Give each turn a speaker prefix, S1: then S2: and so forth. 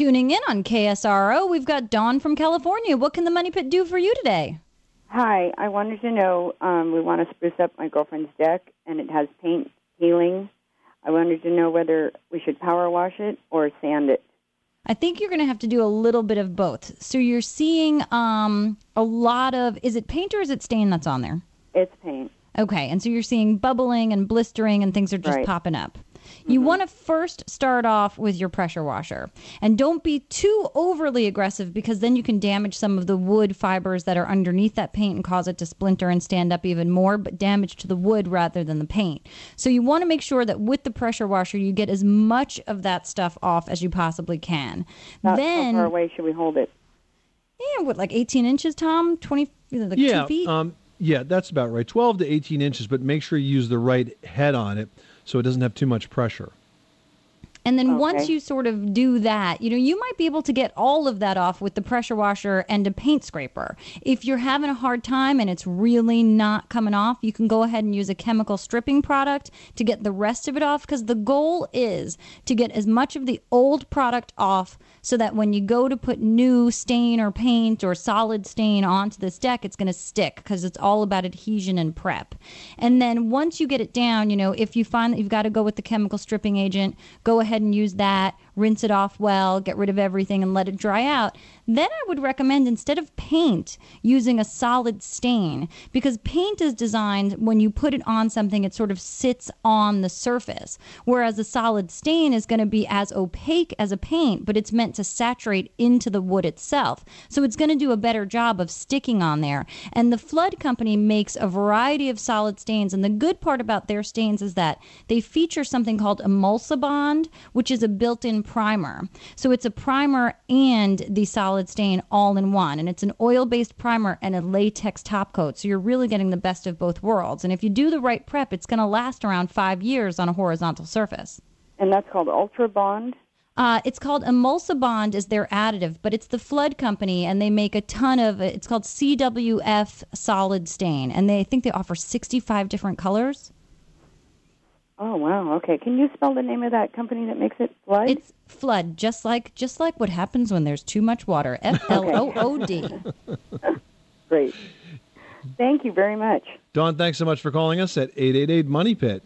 S1: Tuning in on KSRO, we've got Dawn from California. What can the Money Pit do for you today?
S2: Hi, I wanted to know. Um, we want to spruce up my girlfriend's deck, and it has paint peeling. I wanted to know whether we should power wash it or sand it.
S1: I think you're going to have to do a little bit of both. So you're seeing um, a lot of. Is it paint or is it stain that's on there?
S2: It's paint.
S1: Okay, and so you're seeing bubbling and blistering and things are just
S2: Right.
S1: popping up. You want to first start off with your pressure washer. And don't be too overly aggressive because then you can damage some of the wood fibers that are underneath that paint and cause it to splinter and stand up even more, but damage to the wood rather than the paint. So you want to make sure that with the pressure washer, you get as much of that stuff off as you possibly can.
S2: About
S1: then,
S2: how far away should we hold it?
S1: yeah, what, like 18 inches, Tom? 20, like
S3: yeah,
S1: two feet?
S3: um, yeah, that's about right. Twelve to eighteen inches, but make sure you use the right head on it so it doesn't have too much pressure.
S1: And then once you sort of do that, you know, you might be able to get all of that off with the pressure washer and a paint scraper. If you're having a hard time and it's really not coming off, you can go ahead and use a chemical stripping product to get the rest of it off because the goal is to get as much of the old product off so that when you go to put new stain or paint or solid stain onto this deck, it's going to stick because it's all about adhesion and prep. And then once you get it down, you know, if you find that you've got to go with the chemical stripping agent, go ahead and use that, rinse it off well, get rid of everything and let it dry out. Then I would recommend instead of paint, using a solid stain because paint is designed when you put it on something, it sort of sits on the surface. Whereas a solid stain is going to be as opaque as a paint, but it's meant to saturate into the wood itself. So it's going to do a better job of sticking on there. And the Flood Company makes a variety of solid stains. And the good part about their stains is that they feature something called Emulsibond, which is a built in primer. So it's a primer and the solid stain all in one. And it's an oil based primer and a latex top coat. So you're really getting the best of both worlds. And if you do the right prep, it's going to last around five years on a horizontal surface.
S2: And that's called Ultra Bond.
S1: Uh, it's called Emulsibond is their additive, but it's the Flood Company, and they make a ton of. It's called CWF Solid Stain, and they I think they offer 65 different colors.
S2: Oh wow. Okay. Can you spell the name of that company that makes it? Flood.
S1: It's flood, just like just like what happens when there's too much water. F L O O D.
S2: Great. Thank you very much.
S3: Dawn, thanks so much for calling us at 888 Money Pit.